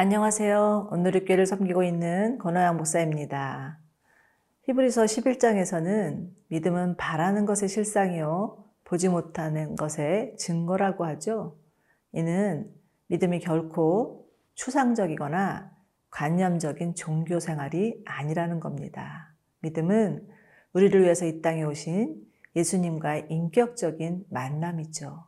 안녕하세요. 오늘의 교회를 섬기고 있는 권호양 목사입니다. 히브리서 11장에서는 믿음은 바라는 것의 실상이요 보지 못하는 것의 증거라고 하죠. 이는 믿음이 결코 추상적이거나 관념적인 종교 생활이 아니라는 겁니다. 믿음은 우리를 위해서 이 땅에 오신 예수님과의 인격적인 만남이죠.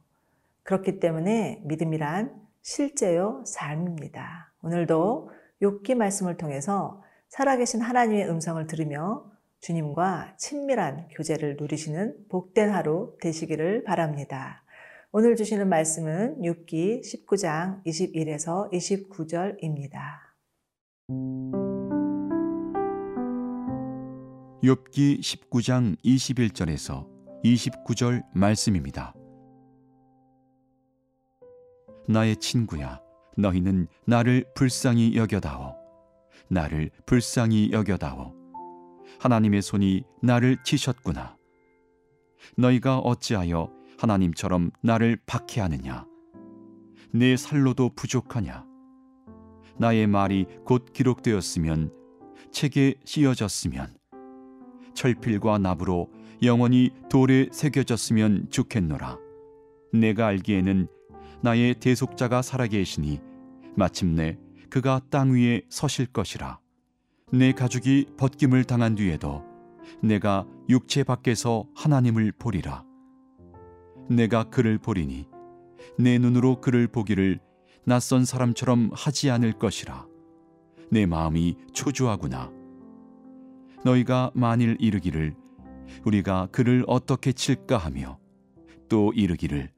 그렇기 때문에 믿음이란 실제요 삶입니다. 오늘도 욥기 말씀을 통해서 살아계신 하나님의 음성을 들으며 주님과 친밀한 교제를 누리시는 복된 하루 되시기를 바랍니다. 오늘 주시는 말씀은 6기 19장 21에서 29절입니다. 욥기 19장 21절에서 29절 말씀입니다. 나의 친구야 너희는 나를 불쌍히 여겨다오. 나를 불쌍히 여겨다오. 하나님의 손이 나를 치셨구나. 너희가 어찌하여 하나님처럼 나를 박해하느냐? 내 살로도 부족하냐? 나의 말이 곧 기록되었으면 책에 씌어졌으면 철필과 나부로 영원히 돌에 새겨졌으면 좋겠노라. 내가 알기에는 나의 대속자가 살아계시니 마침내 그가 땅 위에 서실 것이라. 내 가죽이 벗김을 당한 뒤에도 내가 육체 밖에서 하나님을 보리라. 내가 그를 보리니 내 눈으로 그를 보기를 낯선 사람처럼 하지 않을 것이라. 내 마음이 초조하구나. 너희가 만일 이르기를 우리가 그를 어떻게 칠까 하며 또 이르기를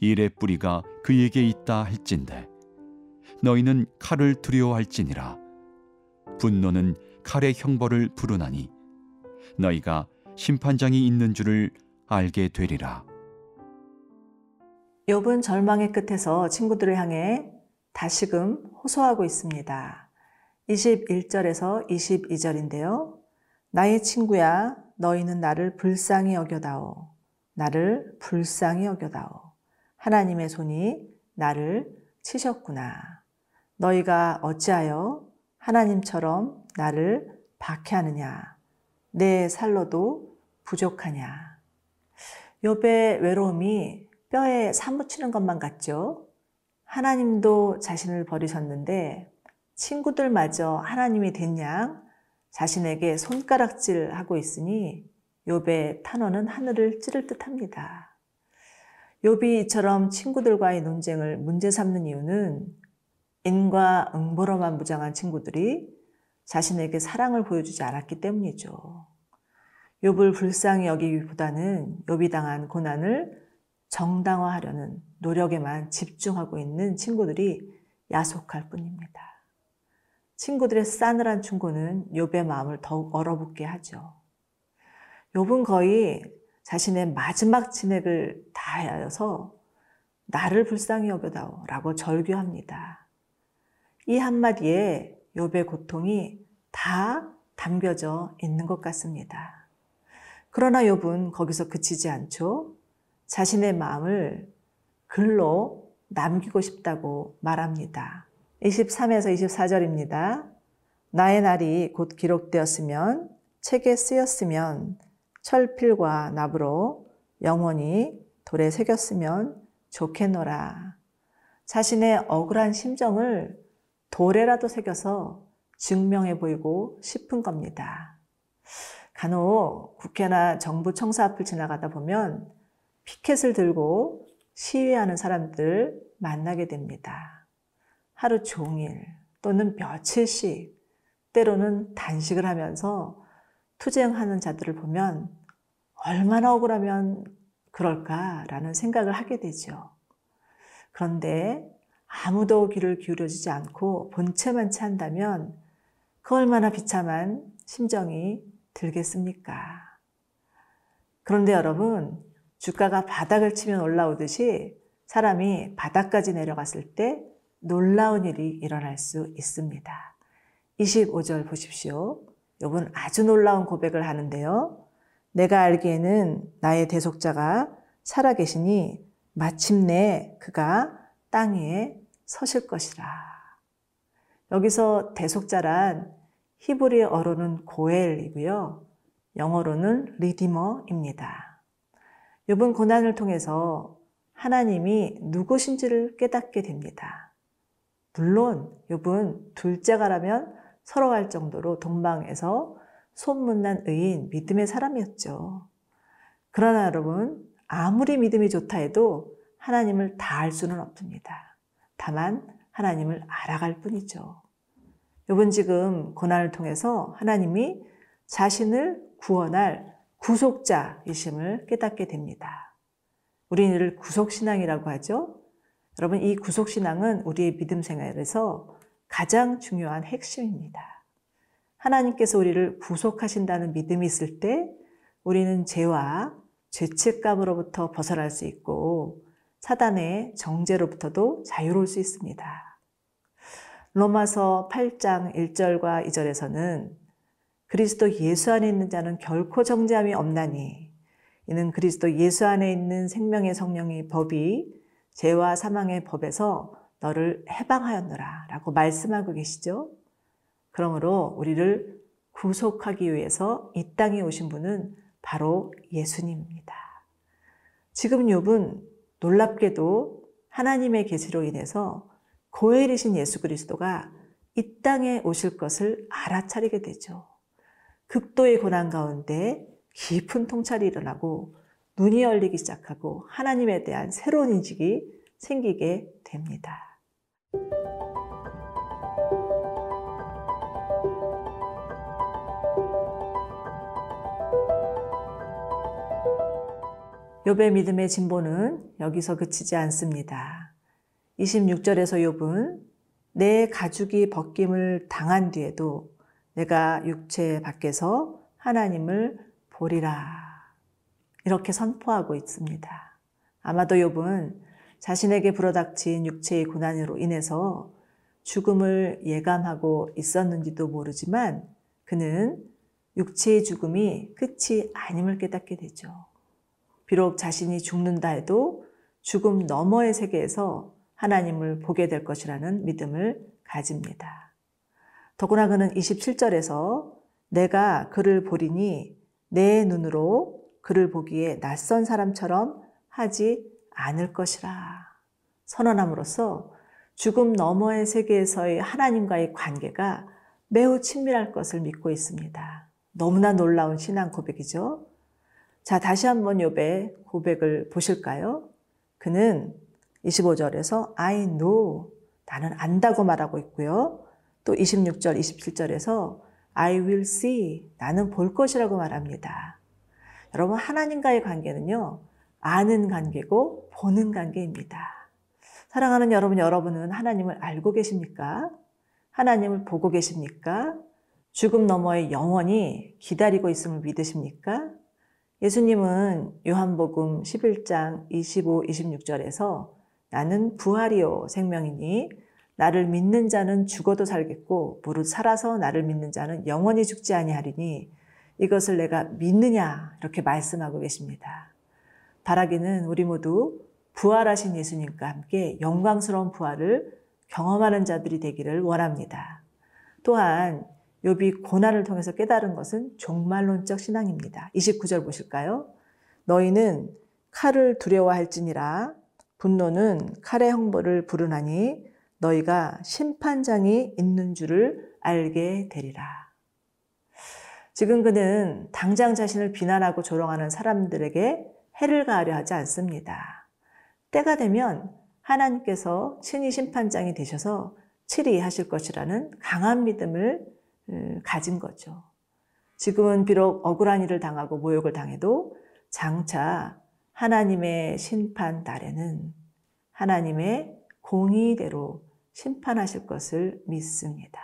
일의 뿌리가 그에게 있다 할진대. 너희는 칼을 두려워할지니라. 분노는 칼의 형벌을 부르나니 너희가 심판장이 있는 줄을 알게 되리라. 욥은 절망의 끝에서 친구들을 향해 다시금 호소하고 있습니다. 21절에서 22절인데요. 나의 친구야 너희는 나를 불쌍히 여겨다오. 나를 불쌍히 여겨다오 하나님의 손이 나를 치셨구나. 너희가 어찌하여 하나님처럼 나를 박해하느냐? 내 살로도 부족하냐? 욥의 외로움이 뼈에 사무치는 것만 같죠? 하나님도 자신을 버리셨는데 친구들마저 하나님이 된 양 자신에게 손가락질하고 있으니 욥의 탄원은 하늘을 찌를 듯합니다. 욥이 이처럼 친구들과의 논쟁을 문제 삼는 이유는 인과 응보로만 무장한 친구들이 자신에게 사랑을 보여주지 않았기 때문이죠. 욥을 불쌍히 여기기보다는 욥이 당한 고난을 정당화하려는 노력에만 집중하고 있는 친구들이 야속할 뿐입니다. 친구들의 싸늘한 충고는 욥의 마음을 더욱 얼어붙게 하죠. 욥은 거의 자신의 마지막 진액을 다하여서 나를 불쌍히 여겨다오 라고 절규합니다. 이 한마디에 욥의 고통이 다 담겨져 있는 것 같습니다. 그러나 욥은 거기서 그치지 않죠. 자신의 마음을 글로 남기고 싶다고 말합니다. 23에서 24절입니다. 나의 날이 곧 기록되었으면 책에 쓰였으면 철필과 납으로 영원히 돌에 새겼으면 좋겠노라. 자신의 억울한 심정을 돌에라도 새겨서 증명해 보이고 싶은 겁니다. 간혹 국회나 정부 청사 앞을 지나가다 보면 피켓을 들고 시위하는 사람들 만나게 됩니다. 하루 종일 또는 며칠씩 때로는 단식을 하면서 투쟁하는 자들을 보면 얼마나 억울하면 그럴까라는 생각을 하게 되죠. 그런데 아무도 귀를 기울여주지 않고 본체만 찬다면 그 얼마나 비참한 심정이 들겠습니까? 그런데 여러분, 주가가 바닥을 치면 올라오듯이 사람이 바닥까지 내려갔을 때 놀라운 일이 일어날 수 있습니다. 25절 보십시오. 이분 아주 놀라운 고백을 하는데요. 내가 알기에는 나의 대속자가 살아계시니 마침내 그가 땅 위에 서실 것이라. 여기서 대속자란 히브리어로는 고엘이고요. 영어로는 리디머입니다. 욥은 고난을 통해서 하나님이 누구신지를 깨닫게 됩니다. 물론 욥은 둘째가라면 서러 갈 정도로 동방에서 소문난 의인, 믿음의 사람이었죠. 그러나 여러분, 아무리 믿음이 좋다 해도 하나님을 다 알 수는 없습니다. 다만 하나님을 알아갈 뿐이죠. 욥은 지금 고난을 통해서 하나님이 자신을 구원할 구속자이심을 깨닫게 됩니다. 우리는 이를 구속신앙이라고 하죠. 여러분, 이 구속신앙은 우리의 믿음 생활에서 가장 중요한 핵심입니다. 하나님께서 우리를 구속하신다는 믿음이 있을 때 우리는 죄와 죄책감으로부터 벗어날 수 있고 사단의 정죄로부터도 자유로울 수 있습니다. 로마서 8장 1절과 2절에서는 그리스도 예수 안에 있는 자는 결코 정죄함이 없나니 이는 그리스도 예수 안에 있는 생명의 성령의 법이 죄와 사망의 법에서 너를 해방하였노라 라고 말씀하고 계시죠. 그러므로 우리를 구속하기 위해서 이 땅에 오신 분은 바로 예수님입니다. 지금 욥은 놀랍게도 하나님의 계시로 인해서 고엘이신 예수 그리스도가 이 땅에 오실 것을 알아차리게 되죠. 극도의 고난 가운데 깊은 통찰이 일어나고 눈이 열리기 시작하고 하나님에 대한 새로운 인식이 생기게 됩니다. 욥의 믿음의 진보는 여기서 그치지 않습니다. 26절에서 욥은 내 가죽이 벗김을 당한 뒤에도 내가 육체 밖에서 하나님을 보리라. 이렇게 선포하고 있습니다. 아마도 욥은 자신에게 불어닥친 육체의 고난으로 인해서 죽음을 예감하고 있었는지도 모르지만 그는 육체의 죽음이 끝이 아님을 깨닫게 되죠. 비록 자신이 죽는다 해도 죽음 너머의 세계에서 하나님을 보게 될 것이라는 믿음을 가집니다. 더구나 그는 27절에서 내가 그를 보리니 내 눈으로 그를 보기에 낯선 사람처럼 하지 않을 것이라. 선언함으로써 죽음 너머의 세계에서의 하나님과의 관계가 매우 친밀할 것을 믿고 있습니다. 너무나 놀라운 신앙 고백이죠. 자, 다시 한번 욥의 고백을 보실까요? 그는 25절에서 I know 나는 안다고 말하고 있고요. 또 26절, 27절에서 I will see 나는 볼 것이라고 말합니다. 여러분 하나님과의 관계는요. 아는 관계고 보는 관계입니다. 사랑하는 여러분, 여러분은 하나님을 알고 계십니까? 하나님을 보고 계십니까? 죽음 너머의 영원히 기다리고 있음을 믿으십니까? 예수님은 요한복음 11장 25, 26절에서 나는 부활이요 생명이니 나를 믿는 자는 죽어도 살겠고 무릇 살아서 나를 믿는 자는 영원히 죽지 아니하리니 이것을 내가 믿느냐 이렇게 말씀하고 계십니다. 바라기는 우리 모두 부활하신 예수님과 함께 영광스러운 부활을 경험하는 자들이 되기를 원합니다. 또한 욥이 고난을 통해서 깨달은 것은 종말론적 신앙입니다. 29절 보실까요? 너희는 칼을 두려워할지니라 분노는 칼의 형벌을 부르나니 너희가 심판장이 있는 줄을 알게 되리라. 지금 그는 당장 자신을 비난하고 조롱하는 사람들에게 해를 가하려 하지 않습니다. 때가 되면 하나님께서 친히 심판장이 되셔서 치리하실 것이라는 강한 믿음을 가진 거죠. 지금은 비록 억울한 일을 당하고 모욕을 당해도 장차 하나님의 심판 날에는 하나님의 공의대로 심판하실 것을 믿습니다.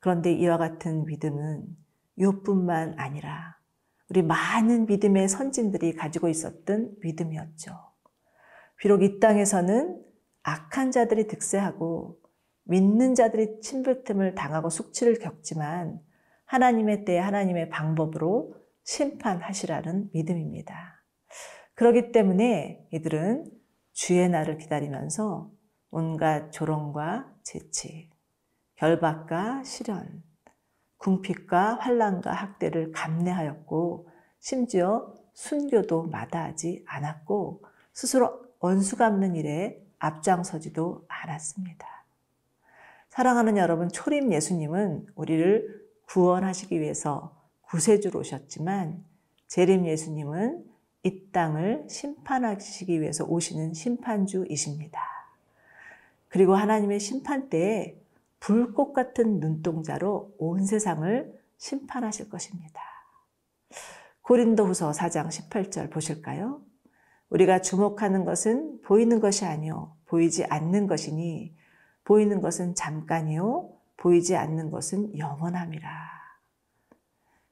그런데 이와 같은 믿음은 요뿐만 아니라 우리 많은 믿음의 선진들이 가지고 있었던 믿음이었죠. 비록 이 땅에서는 악한 자들이 득세하고 믿는 자들이 침뱉음을 당하고 숙취를 겪지만 하나님의 때에 하나님의 방법으로 심판하시라는 믿음입니다. 그렇기 때문에 이들은 주의 날을 기다리면서 온갖 조롱과 재치, 결박과 시련, 궁핍과 환란과 학대를 감내하였고 심지어 순교도 마다하지 않았고 스스로 원수 갚는 일에 앞장서지도 않았습니다. 사랑하는 여러분, 초림 예수님은 우리를 구원하시기 위해서 구세주로 오셨지만 재림 예수님은 이 땅을 심판하시기 위해서 오시는 심판주이십니다. 그리고 하나님의 심판 때에 불꽃 같은 눈동자로 온 세상을 심판하실 것입니다. 고린도후서 4장 18절 보실까요? 우리가 주목하는 것은 보이는 것이 아니요 보이지 않는 것이니 보이는 것은 잠깐이요 보이지 않는 것은 영원함이라.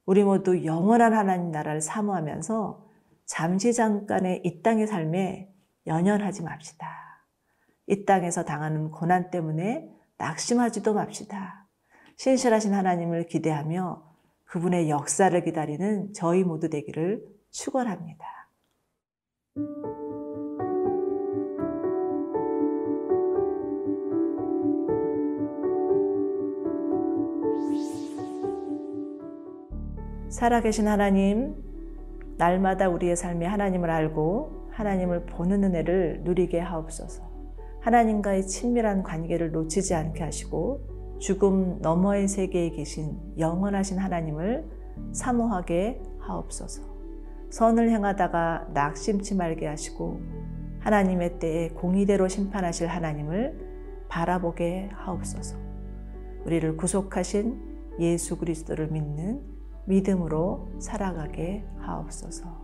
우리 모두 영원한 하나님 나라를 사모하면서 잠시 잠깐의 이 땅의 삶에 연연하지 맙시다. 이 땅에서 당하는 고난 때문에 낙심하지도 맙시다. 신실하신 하나님을 기대하며 그분의 역사를 기다리는 저희 모두 되기를 축원합니다. 살아계신 하나님, 날마다 우리의 삶에 하나님을 알고 하나님을 보는 은혜를 누리게 하옵소서. 하나님과의 친밀한 관계를 놓치지 않게 하시고 죽음 너머의 세계에 계신 영원하신 하나님을 사모하게 하옵소서. 선을 행하다가 낙심치 말게 하시고 하나님의 때에 공의대로 심판하실 하나님을 바라보게 하옵소서. 우리를 구속하신 예수 그리스도를 믿는 믿음으로 살아가게 하옵소서.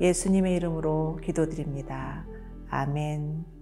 예수님의 이름으로 기도드립니다. 아멘.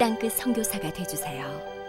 땅끝 선교사가 되주세요.